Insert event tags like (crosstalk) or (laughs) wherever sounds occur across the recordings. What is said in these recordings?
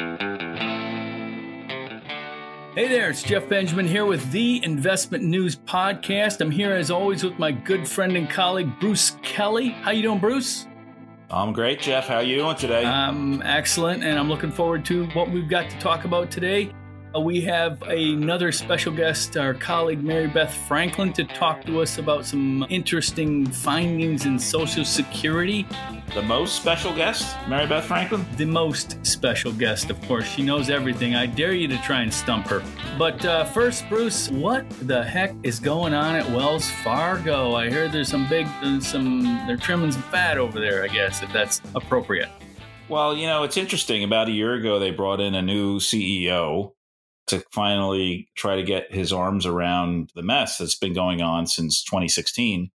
Hey there, it's Jeff Benjamin here with the Investment News Podcast. I'm here as always with my good friend and colleague Bruce Kelly. How you doing, Bruce? I'm great, Jeff. How are you doing today? I'm excellent, and I'm looking forward to what we've got to talk about today. Uh, we have another special guest, our colleague Mary Beth Franklin, to talk to us about some interesting findings in Social Security. The most special guest, Mary Beth Franklin? The most special guest, of course. She knows everything. I dare you to try and stump her. But uh, first, Bruce, what the heck is going on at Wells Fargo? I hear there's some big, some, they're trimming some fat over there, I guess, if that's appropriate. Well, you know, it's interesting. About a year ago, they brought in a new CEO to finally try to get his arms around the mess that's been going on since 2016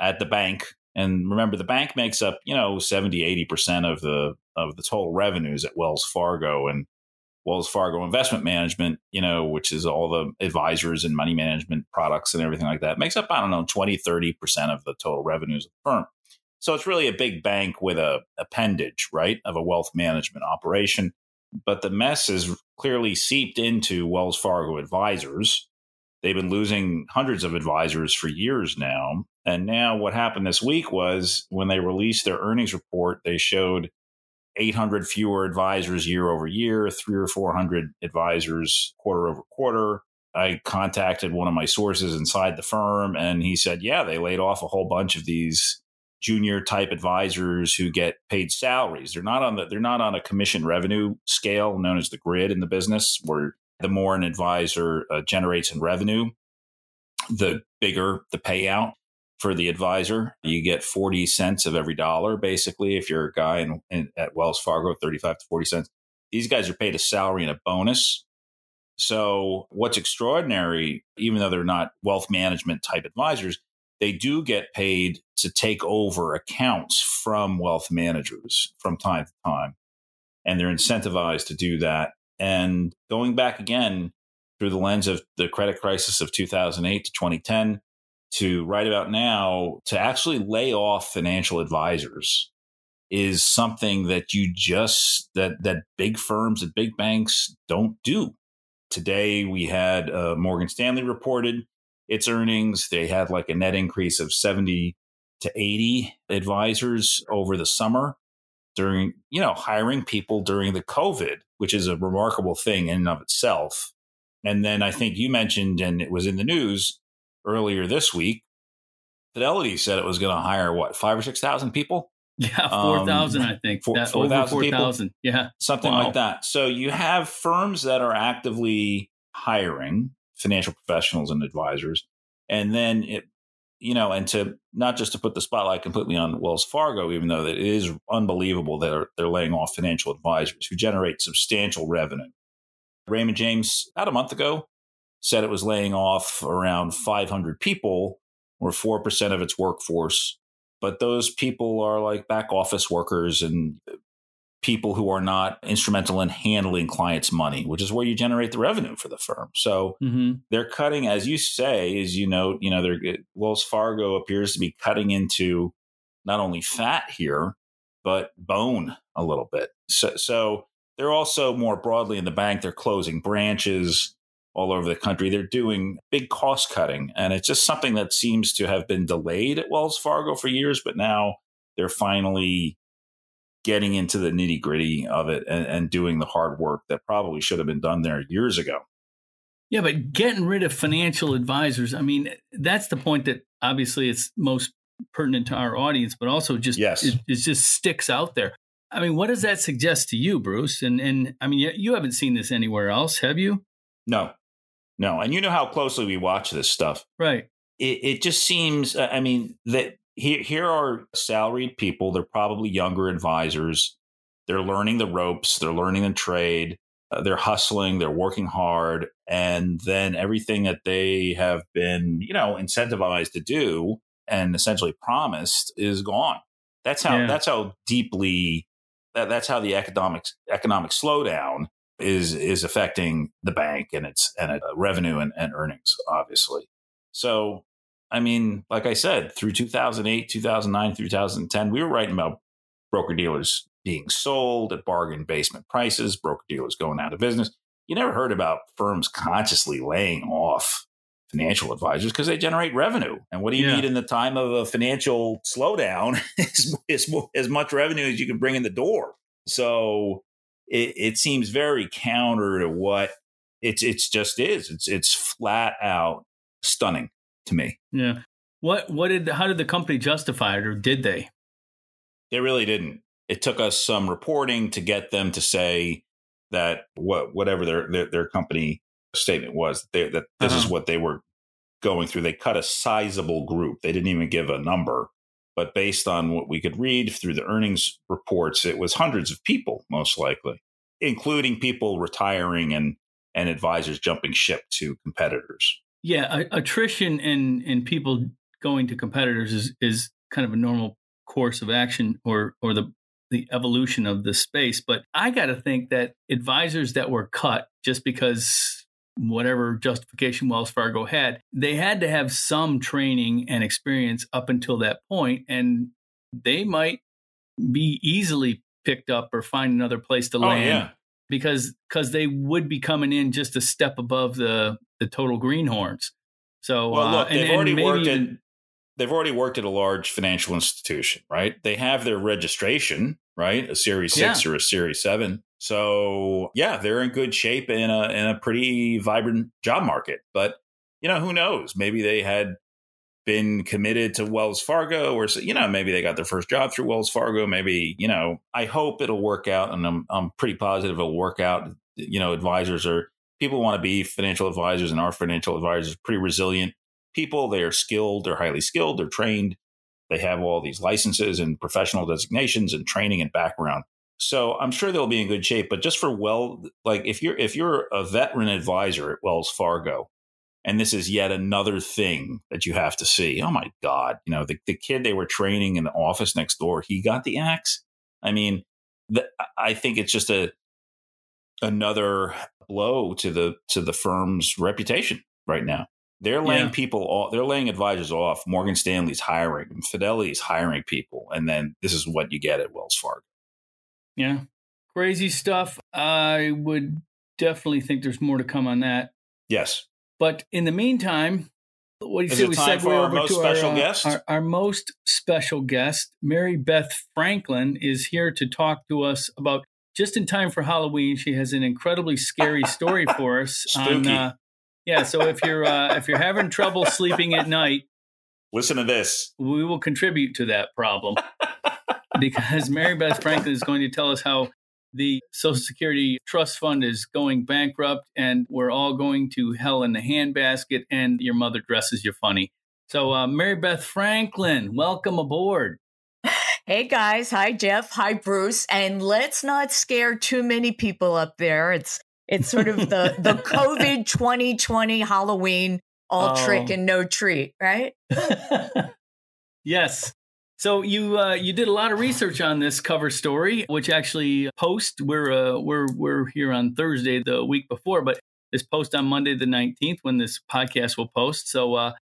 at the bank. And remember, the bank makes up, you know, 70, 80% of the, of the total revenues at Wells Fargo and Wells Fargo Investment Management, you know, which is all the advisors and money management products and everything like that, makes up, I don't know, 20, 30% of the total revenues of the firm. So it's really a big bank with a appendage, right, of a wealth management operation but the mess has clearly seeped into Wells Fargo advisors. They've been losing hundreds of advisors for years now. And now, what happened this week was when they released their earnings report, they showed 800 fewer advisors year over year, three or 400 advisors quarter over quarter. I contacted one of my sources inside the firm, and he said, Yeah, they laid off a whole bunch of these junior type advisors who get paid salaries. They're not on the they're not on a commission revenue scale known as the grid in the business, where the more an advisor uh, generates in revenue, the bigger the payout for the advisor. You get 40 cents of every dollar, basically, if you're a guy in, in, at Wells Fargo, 35 to 40 cents. These guys are paid a salary and a bonus. So, what's extraordinary, even though they're not wealth management type advisors, they do get paid to take over accounts from wealth managers from time to time. And they're incentivized to do that. And going back again through the lens of the credit crisis of 2008 to 2010 to right about now, to actually lay off financial advisors is something that you just that that big firms and big banks don't do. Today we had uh, Morgan Stanley reported its earnings. They had like a net increase of 70 to 80 advisors over the summer during, you know, hiring people during the COVID, which is a remarkable thing in and of itself. And then I think you mentioned, and it was in the news earlier this week, Fidelity said it was going to hire what, five or 6,000 people? Yeah, 4,000, um, I think. Four, 4,000 4, 4, Yeah. Something wow. like that. So you have firms that are actively hiring financial professionals and advisors. And then it, you know, and to not just to put the spotlight completely on Wells Fargo, even though it is unbelievable that they're, they're laying off financial advisors who generate substantial revenue. Raymond James, about a month ago, said it was laying off around 500 people or 4% of its workforce. But those people are like back office workers and people who are not instrumental in handling clients' money, which is where you generate the revenue for the firm. So mm-hmm. they're cutting, as you say, as you know, you know, they're, Wells Fargo appears to be cutting into not only fat here, but bone a little bit. So, so they're also more broadly in the bank, they're closing branches all over the country. They're doing big cost cutting. And it's just something that seems to have been delayed at Wells Fargo for years, but now they're finally getting into the nitty gritty of it and, and doing the hard work that probably should have been done there years ago. Yeah, but getting rid of financial advisors, I mean, that's the point that obviously it's most pertinent to our audience, but also just yes. it, it just sticks out there. I mean, what does that suggest to you, Bruce? And and I mean, you, you haven't seen this anywhere else, have you? No, no. And you know how closely we watch this stuff, right? It, it just seems. I mean, that here, here are salaried people. They're probably younger advisors. They're learning the ropes. They're learning the trade. Uh, they're hustling. They're working hard. And then everything that they have been, you know, incentivized to do and essentially promised is gone. That's how, yeah. that's how deeply, that, that's how the economic, economic slowdown is, is affecting the bank and its, and its revenue and, and earnings, obviously. So I mean, like I said, through 2008, 2009, 2010, we were writing about broker dealers being sold at bargain basement prices, broker dealers going out of business. You never heard about firms consciously laying off financial advisors because they generate revenue. And what do you yeah. need in the time of a financial slowdown (laughs) is, is, as much revenue as you can bring in the door. So it, it seems very counter to what it's it's just is. It's it's flat out stunning to me. Yeah. What what did how did the company justify it or did they? They really didn't. It took us some reporting to get them to say that what whatever their their, their company statement was they, that this uh-huh. is what they were going through. They cut a sizable group. They didn't even give a number, but based on what we could read through the earnings reports, it was hundreds of people, most likely, including people retiring and and advisors jumping ship to competitors. Yeah, attrition and and people going to competitors is is kind of a normal course of action or or the the evolution of the space. But I got to think that advisors that were cut just because whatever justification Wells Fargo had, they had to have some training and experience up until that point, and they might be easily picked up or find another place to oh, land yeah. because because they would be coming in just a step above the the total greenhorns. So well, look, uh, they've and, already and worked at they've already worked at a large financial institution, right? They have their registration, right? A Series Six yeah. or a Series Seven. So yeah, they're in good shape in a in a pretty vibrant job market. But you know, who knows? Maybe they had been committed to Wells Fargo, or you know, maybe they got their first job through Wells Fargo. Maybe you know, I hope it'll work out, and I'm I'm pretty positive it'll work out. You know, advisors are people want to be financial advisors, and our financial advisors are pretty resilient people. They are skilled, they're highly skilled, they're trained, they have all these licenses and professional designations and training and background. So I'm sure they'll be in good shape. But just for well, like if you're if you're a veteran advisor at Wells Fargo, and this is yet another thing that you have to see. Oh my God, you know the the kid they were training in the office next door, he got the axe. I mean, the, I think it's just a another blow to the to the firm's reputation right now. They're laying yeah. people off. They're laying advisors off. Morgan Stanley's hiring. Them. Fidelity's hiring people, and then this is what you get at Wells Fargo. Yeah. Crazy stuff. I would definitely think there's more to come on that. Yes. But in the meantime, what do you say we segue over to our, uh, our, our, most special guest, Mary Beth Franklin, is here to talk to us about just in time for Halloween. She has an incredibly scary story for us. (laughs) Spooky. On, uh, yeah, so if you're uh, if you're having trouble sleeping at night, listen to this. We will contribute to that problem (laughs) because Mary Beth Franklin is going to tell us how the Social Security Trust Fund is going bankrupt and we're all going to hell in the handbasket and your mother dresses you funny. So, uh, Mary Beth Franklin, welcome aboard. Hey guys, hi Jeff, hi Bruce, and let's not scare too many people up there. It's it's sort of the the (laughs) COVID 2020 Halloween all oh. trick and no treat, right? (laughs) yes. So you uh, you did a lot of research on this cover story, which actually post we're uh, we're we're here on Thursday the week before, but this post on Monday the nineteenth when this podcast will post. So uh,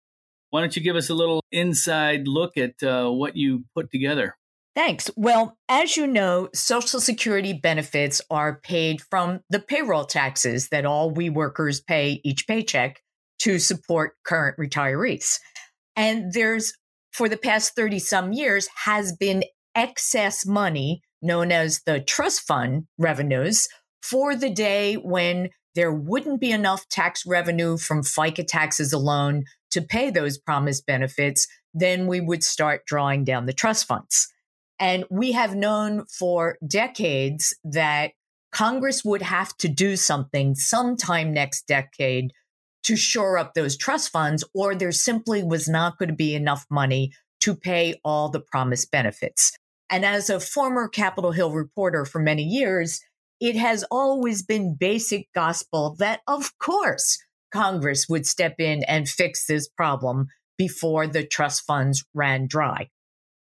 why don't you give us a little inside look at uh, what you put together? Thanks. Well, as you know, Social Security benefits are paid from the payroll taxes that all we workers pay each paycheck to support current retirees. And there's for the past 30 some years has been excess money known as the trust fund revenues for the day when there wouldn't be enough tax revenue from FICA taxes alone to pay those promised benefits, then we would start drawing down the trust funds. And we have known for decades that Congress would have to do something sometime next decade to shore up those trust funds, or there simply was not going to be enough money to pay all the promised benefits. And as a former Capitol Hill reporter for many years, it has always been basic gospel that, of course, Congress would step in and fix this problem before the trust funds ran dry.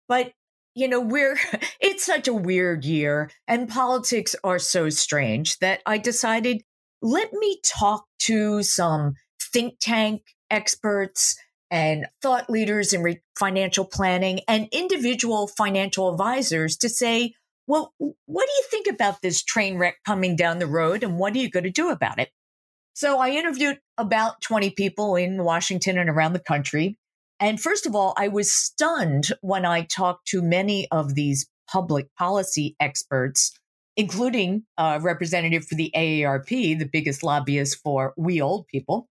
But, you know, we're, (laughs) it's such a weird year and politics are so strange that I decided let me talk to some think tank experts and thought leaders in re- financial planning and individual financial advisors to say, Well, what do you think about this train wreck coming down the road and what are you going to do about it? So I interviewed about 20 people in Washington and around the country. And first of all, I was stunned when I talked to many of these public policy experts, including a representative for the AARP, the biggest lobbyist for we old people,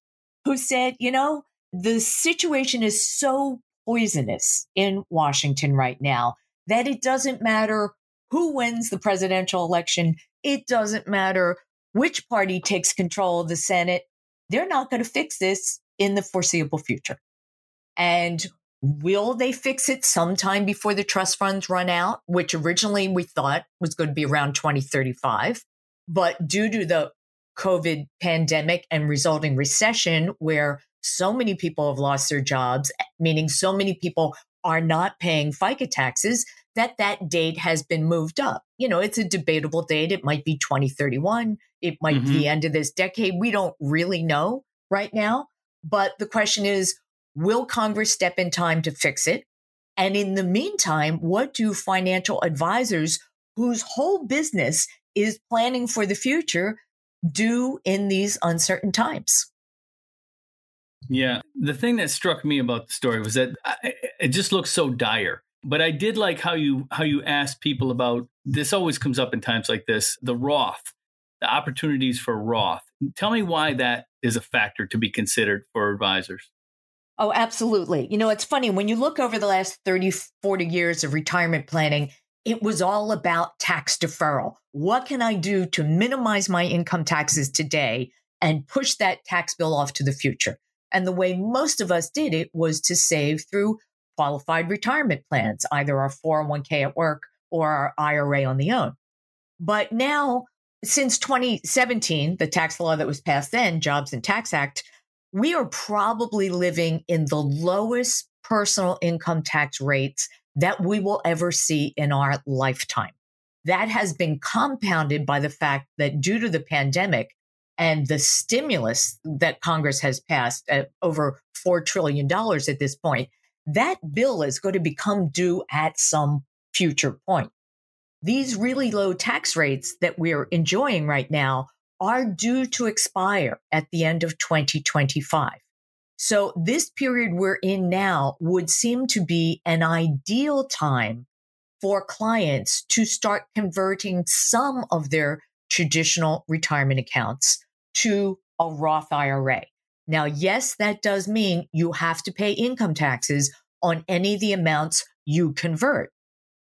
who said, you know, the situation is so poisonous in Washington right now that it doesn't matter who wins the presidential election. It doesn't matter which party takes control of the Senate. They're not going to fix this in the foreseeable future. And will they fix it sometime before the trust funds run out, which originally we thought was going to be around 2035? But due to the COVID pandemic and resulting recession, where so many people have lost their jobs, meaning so many people are not paying FICA taxes, that that date has been moved up. You know, it's a debatable date. It might be 2031. It might mm-hmm. be the end of this decade. We don't really know right now. But the question is, will Congress step in time to fix it? And in the meantime, what do financial advisors whose whole business is planning for the future do in these uncertain times? Yeah. The thing that struck me about the story was that it just looks so dire. But I did like how you how you asked people about this always comes up in times like this, the Roth, the opportunities for Roth. Tell me why that is a factor to be considered for advisors. Oh, absolutely. You know, it's funny when you look over the last 30, 40 years of retirement planning, it was all about tax deferral. What can I do to minimize my income taxes today and push that tax bill off to the future? And the way most of us did it was to save through qualified retirement plans, either our 401k at work or our IRA on the own. But now, since 2017, the tax law that was passed then, Jobs and Tax Act, we are probably living in the lowest personal income tax rates that we will ever see in our lifetime. That has been compounded by the fact that due to the pandemic, and the stimulus that Congress has passed at over $4 trillion at this point, that bill is going to become due at some future point. These really low tax rates that we're enjoying right now are due to expire at the end of 2025. So this period we're in now would seem to be an ideal time for clients to start converting some of their traditional retirement accounts to a Roth IRA. Now, yes, that does mean you have to pay income taxes on any of the amounts you convert,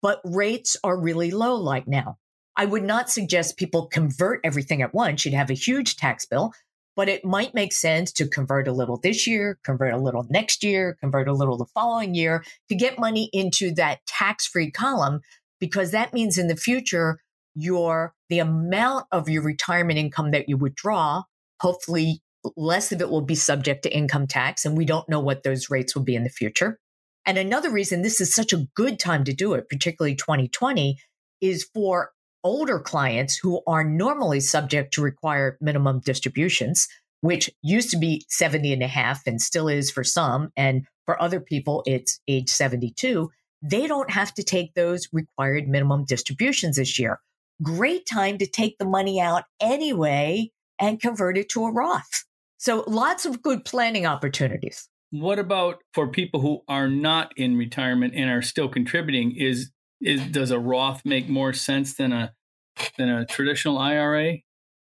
but rates are really low right now. I would not suggest people convert everything at once. You'd have a huge tax bill, but it might make sense to convert a little this year, convert a little next year, convert a little the following year to get money into that tax free column, because that means in the future, your the amount of your retirement income that you withdraw, hopefully less of it will be subject to income tax. And we don't know what those rates will be in the future. And another reason this is such a good time to do it, particularly 2020, is for older clients who are normally subject to required minimum distributions, which used to be 70 and a half and still is for some. And for other people, it's age 72. They don't have to take those required minimum distributions this year. Great time to take the money out anyway and convert it to a Roth. So lots of good planning opportunities. What about for people who are not in retirement and are still contributing? Is is does a Roth make more sense than a than a traditional IRA?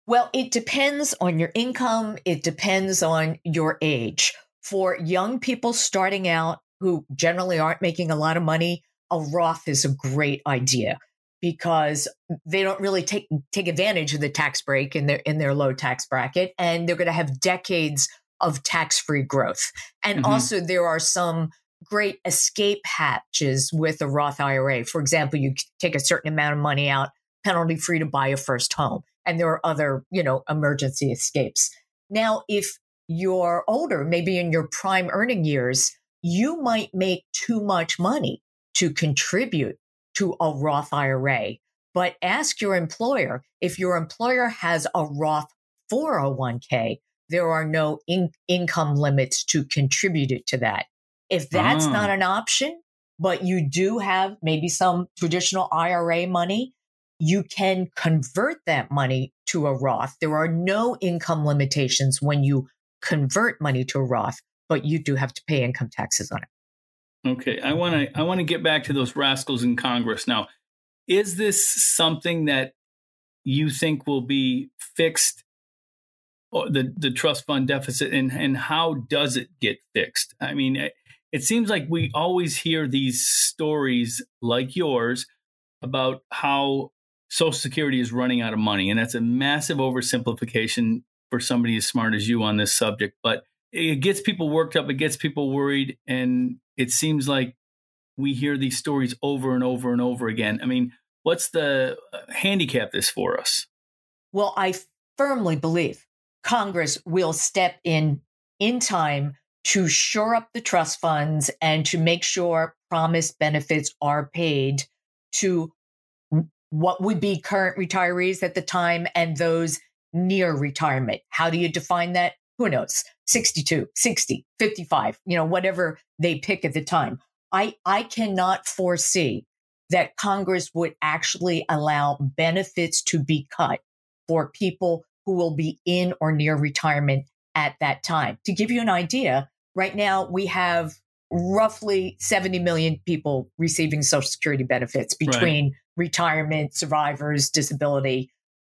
Well, it depends on your income, it depends on your age. For young people starting out who generally aren't making a lot of money, a Roth is a great idea because they don't really take take advantage of the tax break in their in their low tax bracket and they're going to have decades of tax-free growth. And mm-hmm. also there are some great escape hatches with a Roth IRA. For example, you take a certain amount of money out penalty free to buy a first home and there are other, you know, emergency escapes. Now, if you're older, maybe in your prime earning years, you might make too much money to contribute to a Roth IRA. But ask your employer if your employer has a Roth 401k, there are no in- income limits to contribute to that. If that's not ah. an option, but you do have maybe some traditional IRA money, you can convert that money to a Roth. There are no income limitations when you convert money to a Roth, but you do have to pay income taxes on it. Okay, I want to I want to get back to those rascals in Congress now. Is this something that you think will be fixed the the trust fund deficit and and how does it get fixed? I mean, it, it seems like we always hear these stories like yours about how Social Security is running out of money, and that's a massive oversimplification for somebody as smart as you on this subject. But it gets people worked up, it gets people worried, and it seems like we hear these stories over and over and over again. I mean, what's the uh, handicap this for us? Well, I firmly believe Congress will step in in time to shore up the trust funds and to make sure promised benefits are paid to what would be current retirees at the time and those near retirement. How do you define that? Who knows? 62, 60, 55, you know, whatever they pick at the time. I, I cannot foresee that Congress would actually allow benefits to be cut for people who will be in or near retirement at that time. To give you an idea, right now we have roughly 70 million people receiving Social Security benefits between right. retirement, survivors, disability.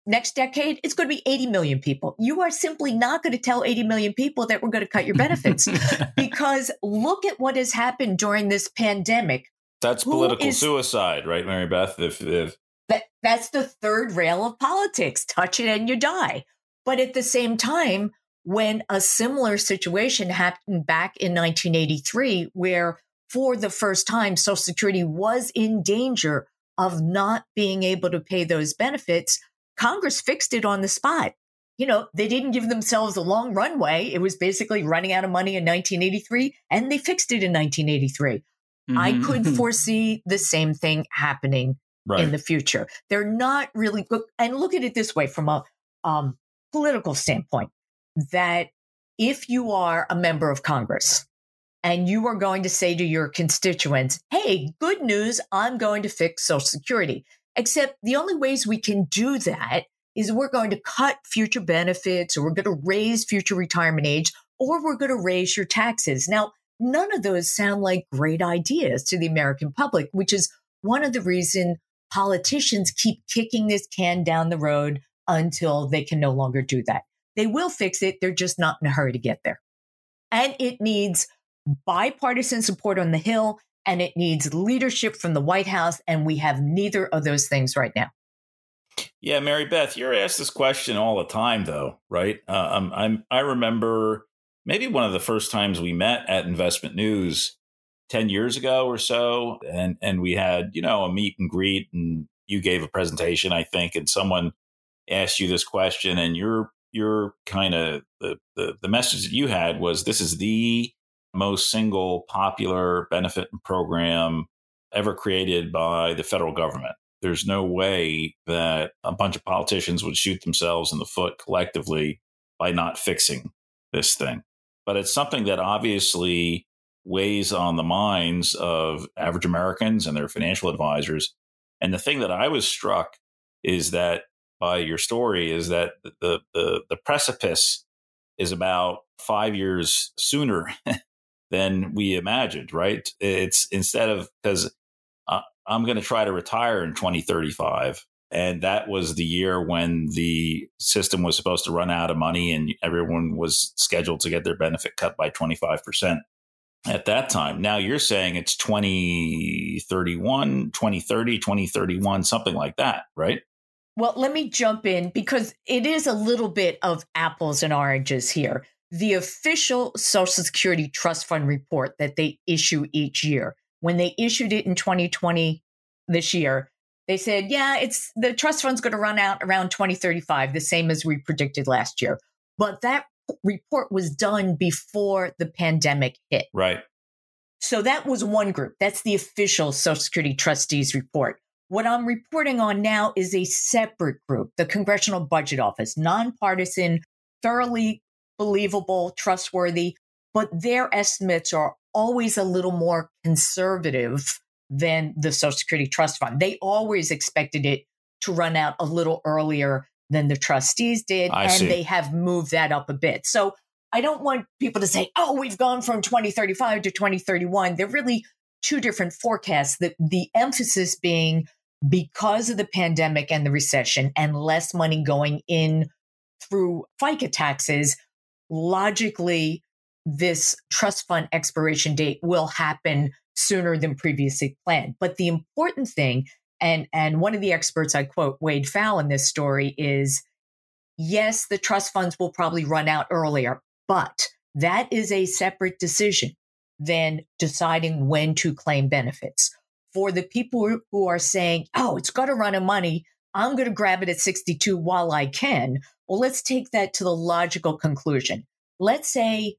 Next decade, it's going to be 80 million people. You are simply not going to tell 80 million people that we're going to cut your benefits (laughs) because look at what has happened during this pandemic. That's Who political is, suicide, right, Mary Beth? If, if that, that's the third rail of politics touch it and you die. But at the same time, when a similar situation happened back in 1983, where for the first time, Social Security was in danger of not being able to pay those benefits, Congress fixed it on the spot. You know, they didn't give themselves a long runway. It was basically running out of money in 1983, and they fixed it in 1983. Mm-hmm. I could foresee the same thing happening right. in the future. They're not really, good and look at it this way from a um, political standpoint that if you are a member of Congress and you are going to say to your constituents, hey, good news, I'm going to fix Social Security. Except the only ways we can do that is we're going to cut future benefits or we're going to raise future retirement age or we're going to raise your taxes. Now, none of those sound like great ideas to the American public, which is one of the reason politicians keep kicking this can down the road until they can no longer do that. They will fix it. They're just not in a hurry to get there. And it needs bipartisan support on the Hill and it needs leadership from the White House. And we have neither of those things right now. Yeah, Mary Beth, you're asked this question all the time, though, right? Uh, um, I'm, I remember maybe one of the first times we met at Investment News 10 years ago or so. And, and we had, you know, a meet and greet, and you gave a presentation, I think, and someone asked you this question, and your your kind of the, the the message that you had was this is the most single popular benefit program ever created by the federal government. There's no way that a bunch of politicians would shoot themselves in the foot collectively by not fixing this thing. But it's something that obviously weighs on the minds of average Americans and their financial advisors. And the thing that I was struck is that by your story is that the the, the precipice is about five years sooner (laughs) than we imagined. Right? It's instead of because I'm going to try to retire in 2035. And that was the year when the system was supposed to run out of money and everyone was scheduled to get their benefit cut by 25% at that time. Now you're saying it's 2031, 2030, 2031, something like that, right? Well, let me jump in because it is a little bit of apples and oranges here. The official Social Security Trust Fund report that they issue each year, when they issued it in 2020 this year, they said, yeah, it's the trust fund's going to run out around 2035, the same as we predicted last year. But that report was done before the pandemic hit. Right. So that was one group. That's the official Social Security trustees report. What I'm reporting on now is a separate group, the Congressional Budget Office, nonpartisan, thoroughly believable, trustworthy, but their estimates are always a little more conservative than the Social Security Trust Fund. They always expected it to run out a little earlier than the trustees did. I and see. they have moved that up a bit. So I don't want people to say, oh, we've gone from 2035 to 2031. They're really two different forecasts. The, the emphasis being because of the pandemic and the recession and less money going in through FICA taxes, logically, this trust fund expiration date will happen sooner than previously planned. But the important thing, and, and one of the experts I quote, Wade Pfau, in this story is yes, the trust funds will probably run out earlier, but that is a separate decision than deciding when to claim benefits. For the people who are saying, oh, it's got to run of money, I'm going to grab it at 62 while I can. Well, let's take that to the logical conclusion. Let's say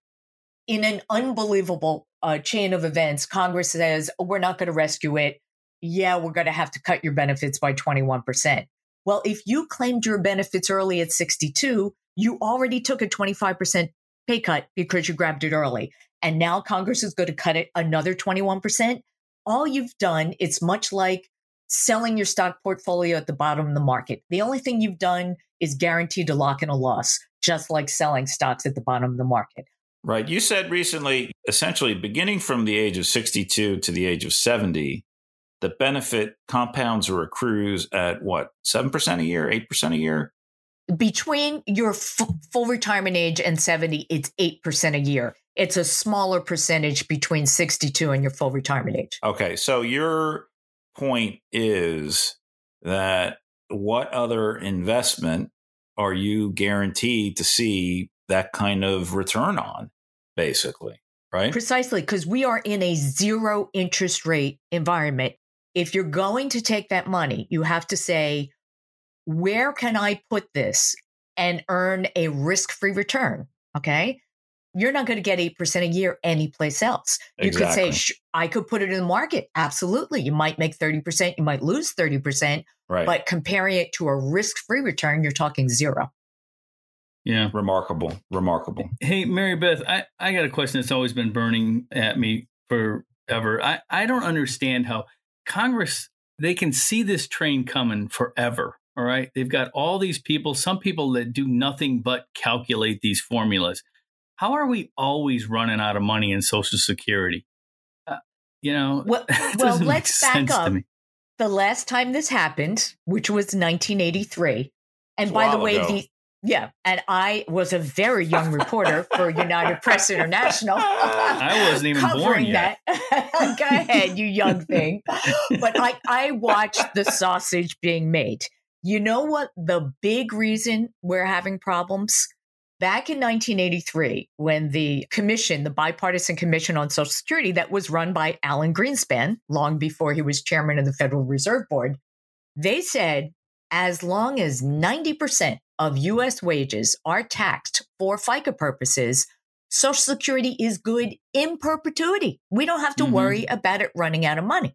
in an unbelievable uh, chain of events, Congress says, oh, we're not going to rescue it. Yeah, we're going to have to cut your benefits by 21%. Well, if you claimed your benefits early at 62, you already took a 25% pay cut because you grabbed it early. And now Congress is going to cut it another 21%. All you've done, it's much like selling your stock portfolio at the bottom of the market. The only thing you've done is guaranteed to lock in a loss, just like selling stocks at the bottom of the market. Right. You said recently, essentially beginning from the age of 62 to the age of 70, the benefit compounds or accrues at what, 7% a year, 8% a year? Between your f- full retirement age and 70, it's 8% a year. It's a smaller percentage between 62 and your full retirement age. Okay. So your point is that what other investment are you guaranteed to see that kind of return on, basically? Right. Precisely, because we are in a zero interest rate environment. If you're going to take that money, you have to say, where can I put this and earn a risk free return? Okay. You're not going to get 8% a year anyplace else. You Exactly. could say, I could put it in the market. Absolutely. You might make 30%, you might lose 30%, Right. but comparing it to a risk free return, you're talking zero. Yeah. remarkable. Remarkable. Hey, Mary Beth, I, I got a question that's always been burning at me forever. I, I don't understand how Congress, they can see this train coming forever. All right. They've got all these people, some people that do nothing but calculate these formulas. How are we always running out of money in Social Security? Uh, you know, Well, (laughs) well let's back up. The last time this happened, which was 1983, and by the way, ago. the yeah, and I was a very young reporter for United Press International. (laughs) I wasn't even born yet. that. (laughs) Go ahead, you young thing. But I, I watched the sausage being made. You know what? The big reason we're having problems back in 1983, when the commission, the bipartisan commission on Social Security, that was run by Alan Greenspan, long before he was chairman of the Federal Reserve Board, they said as long as 90% of US wages are taxed for FICA purposes, Social Security is good in perpetuity. We don't have to Mhm. worry about it running out of money.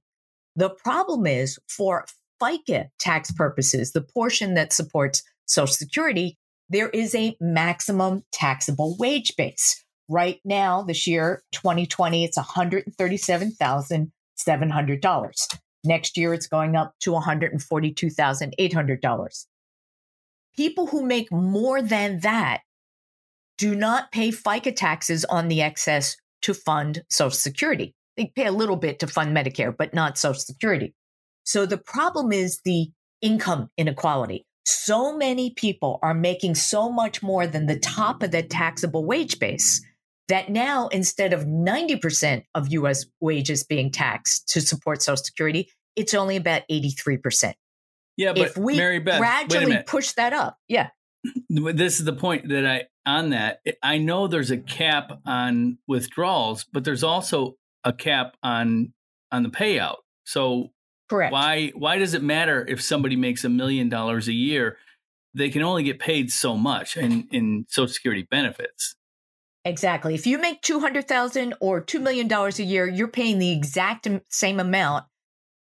The problem is for FICA tax purposes, the portion that supports Social Security, there is a maximum taxable wage base. Right now, this year, 2020, it's $137,700. Next year, it's going up to $142,800. People who make more than that do not pay FICA taxes on the excess to fund Social Security. They pay a little bit to fund Medicare, but not Social Security. So the problem is the income inequality. So many people are making so much more than the top of the taxable wage base that now instead of 90% of US wages being taxed to support Social Security, it's only about 83%. Yeah, but if we Mary Beth, gradually push that up, yeah. this is the point that I on that I know there's a cap on withdrawals, but there's also a cap on on the payout. So Correct. why why does it matter if somebody makes a million dollars a year? They can only get paid so much in in Social Security benefits. Exactly. If you make 200,000 or 2 million dollars a year, you're paying the exact same amount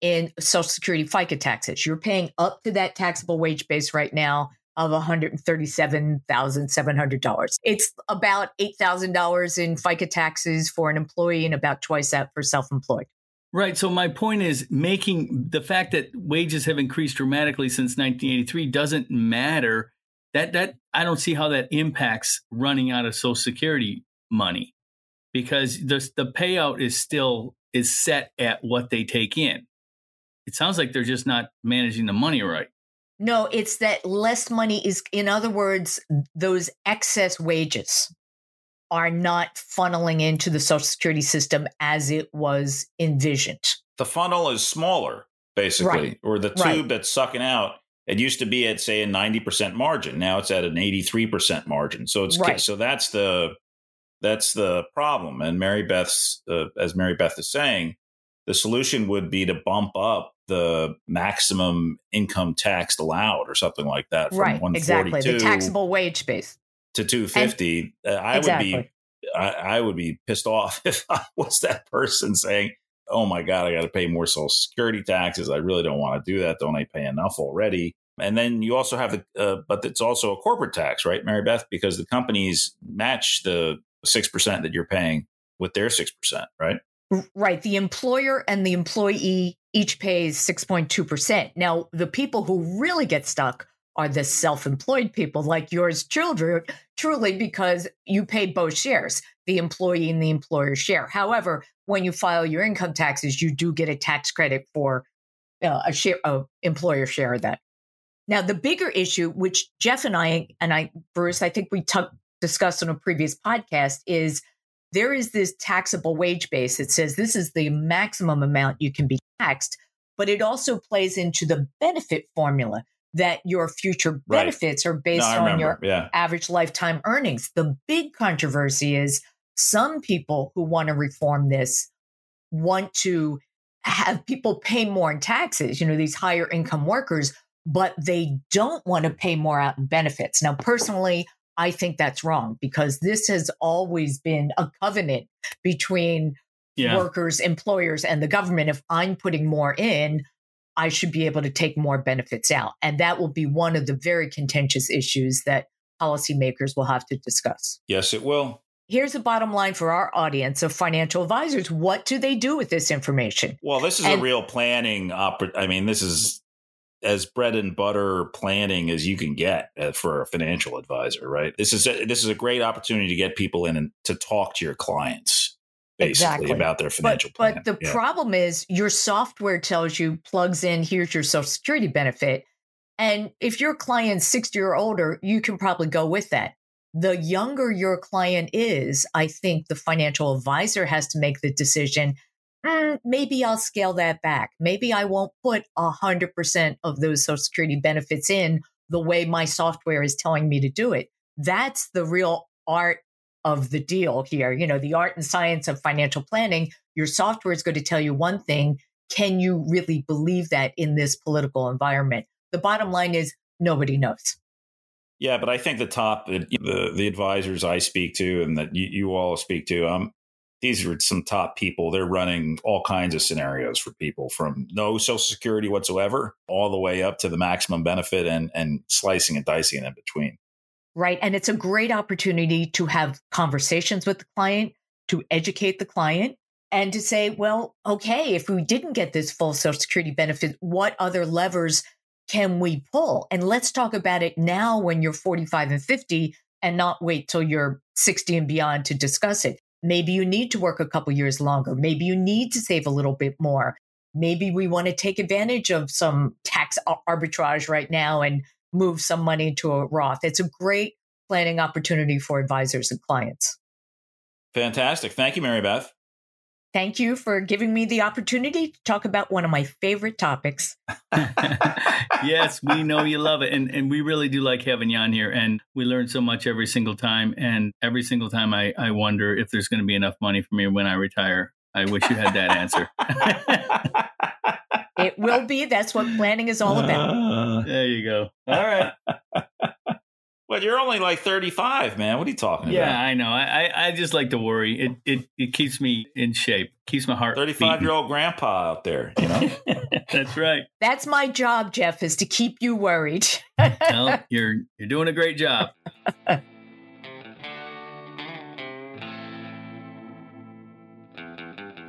in Social Security FICA taxes. You're paying up to that taxable wage base right now of $137,700. It's about $8,000 in FICA taxes for an employee and about twice that for self-employed. Right. So my point is making the fact that wages have increased dramatically since 1983 doesn't matter. That that I don't see how that impacts running out of Social Security money because the the payout is still is set at what they take in. It sounds like they're just not managing the money right. No, it's that less money is, in other words, those excess wages are not funneling into the Social Security system as it was envisioned. The funnel is smaller, basically, Right. or the tube Right. that's sucking out. It used to be at say a ninety percent margin. Now it's at an eighty-three percent margin. So it's Right. so that's the that's the problem. And Mary Beth's, uh, as Mary Beth is saying, the solution would be to bump up the maximum income tax allowed, or something like that, from Right, one exactly. The taxable wage base. To two fifty. Uh, I Exactly. would be I, I would be pissed off (laughs) if I was that person saying, "Oh my god, I got to pay more Social Security taxes. I really don't want to do that. Don't I pay enough already?" And then you also have the, uh, but it's also a corporate tax, right, Mary Beth? Because the companies match the six percent that you're paying with their six percent, right? Right. The employer and the employee each pays 6.2%. Now, the people who really get stuck are the self employed people like yours, children, truly, because you pay both shares, the employee and the employer share. However, when you file your income taxes, you do get a tax credit for uh, a share, a employer share of that. Now, the bigger issue, which Jeff and I, and I, Bruce, I think we tu- discussed on a previous podcast, is there is this taxable wage base that says this is the maximum amount you can be taxed, but it also plays into the benefit formula that your future Right. benefits are based no, on your yeah, average lifetime earnings. The big controversy is some people who want to reform this want to have people pay more in taxes, you know, these higher income workers, but they don't want to pay more out in benefits. Now, personally, I think that's wrong because this has always been a covenant between Yeah. workers, employers, and the government. If I'm putting more in, I should be able to take more benefits out. And that will be one of the very contentious issues that policymakers will have to discuss. yes, it will. Here's the bottom line for our audience of financial advisors. What do they do with this information? Well, this is And- a real planning. Oper- I mean, this is as bread and butter planning as you can get uh, for a financial advisor, right? This is a, this is a great opportunity to get people in and to talk to your clients basically Exactly. about their But, financial plan. but the Yeah. problem is your software tells you plugs in, here's your social security benefit. And if your client's 60 or older, you can probably go with that. The younger your client is, I think the financial advisor has to make the decision. "Mm, maybe I'll scale that back. Maybe I won't put 100% of those social security benefits in the way my software is telling me to do it. That's the real art of the deal here. You know, the art and science of financial planning. Your software is going to tell you one thing. Can you really believe that in this political environment? The bottom line is nobody knows. Yeah, but I think the top the the advisors I speak to and that you, you all speak to, um, these are some top people. They're running all kinds of scenarios for people from no social security whatsoever, all the way up to the maximum benefit and and slicing and dicing in between. Right. And it's a great opportunity to have conversations with the client, to educate the client, and to say, well, okay, if we didn't get this full Social Security benefit, what other levers can we pull? And let's talk about it now when you're 45 and 50 and not wait till you're 60 and beyond to discuss it. Maybe you need to work a couple years longer. Maybe you need to save a little bit more. Maybe we want to take advantage of some tax arbitrage right now and move some money into a Roth. It's a great planning opportunity for advisors and clients. Fantastic. Thank you, Mary Beth. Thank you for giving me the opportunity to talk about one of my favorite topics. (laughs) yes, we know you love it. And, and we really do like having you on here. And we learn so much every single time. And every single time I, I wonder if there's going to be enough money for me when I retire. I wish you had that answer. (laughs) It will be. That's what planning is all about. Uh, there you go. All right. (laughs) but you're only like 35, man. What are you talking Yeah, about? Yeah, I know. I, I, I just like to worry. It, it it keeps me in shape, keeps my heart. 35 year old grandpa out there, you know? (laughs) That's right. That's my job, Jeff, is to keep you worried. Well, you're you're doing a great job. (laughs)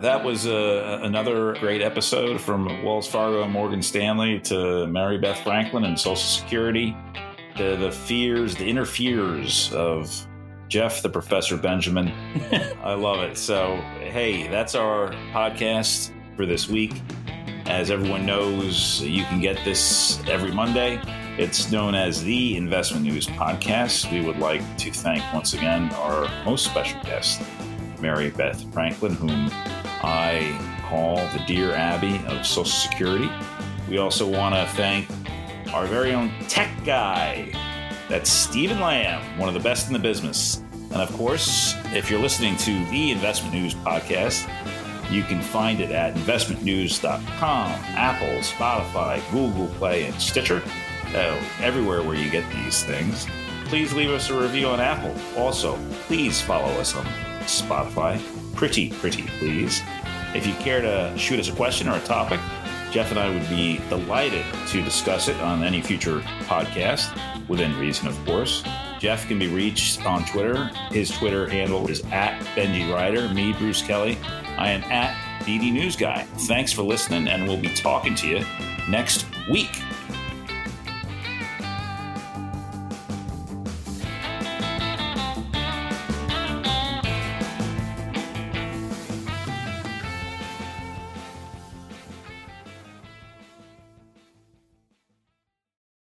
that was uh, another great episode from Wells Fargo and Morgan Stanley to Mary Beth Franklin and Social Security, to the fears, the inner fears of Jeff, the Professor Benjamin. (laughs) I love it. So, hey, that's our podcast for this week. As everyone knows, you can get this every Monday. It's known as the Investment News Podcast. We would like to thank once again our most special guest, Mary Beth Franklin, whom I call the Dear Abby of Social Security. We also want to thank our very own tech guy. That's Stephen Lamb, one of the best in the business. And of course, if you're listening to the Investment News Podcast, you can find it at investmentnews.com, Apple, Spotify, Google Play, and Stitcher. Uh, everywhere where you get these things. Please leave us a review on Apple. Also, please follow us on Spotify. Pretty, pretty please. If you care to shoot us a question or a topic, Jeff and I would be delighted to discuss it on any future podcast, within reason, of course. Jeff can be reached on Twitter. His Twitter handle is at Benji Ryder. Me, Bruce Kelly. I am at BD News Guy. Thanks for listening, and we'll be talking to you next week.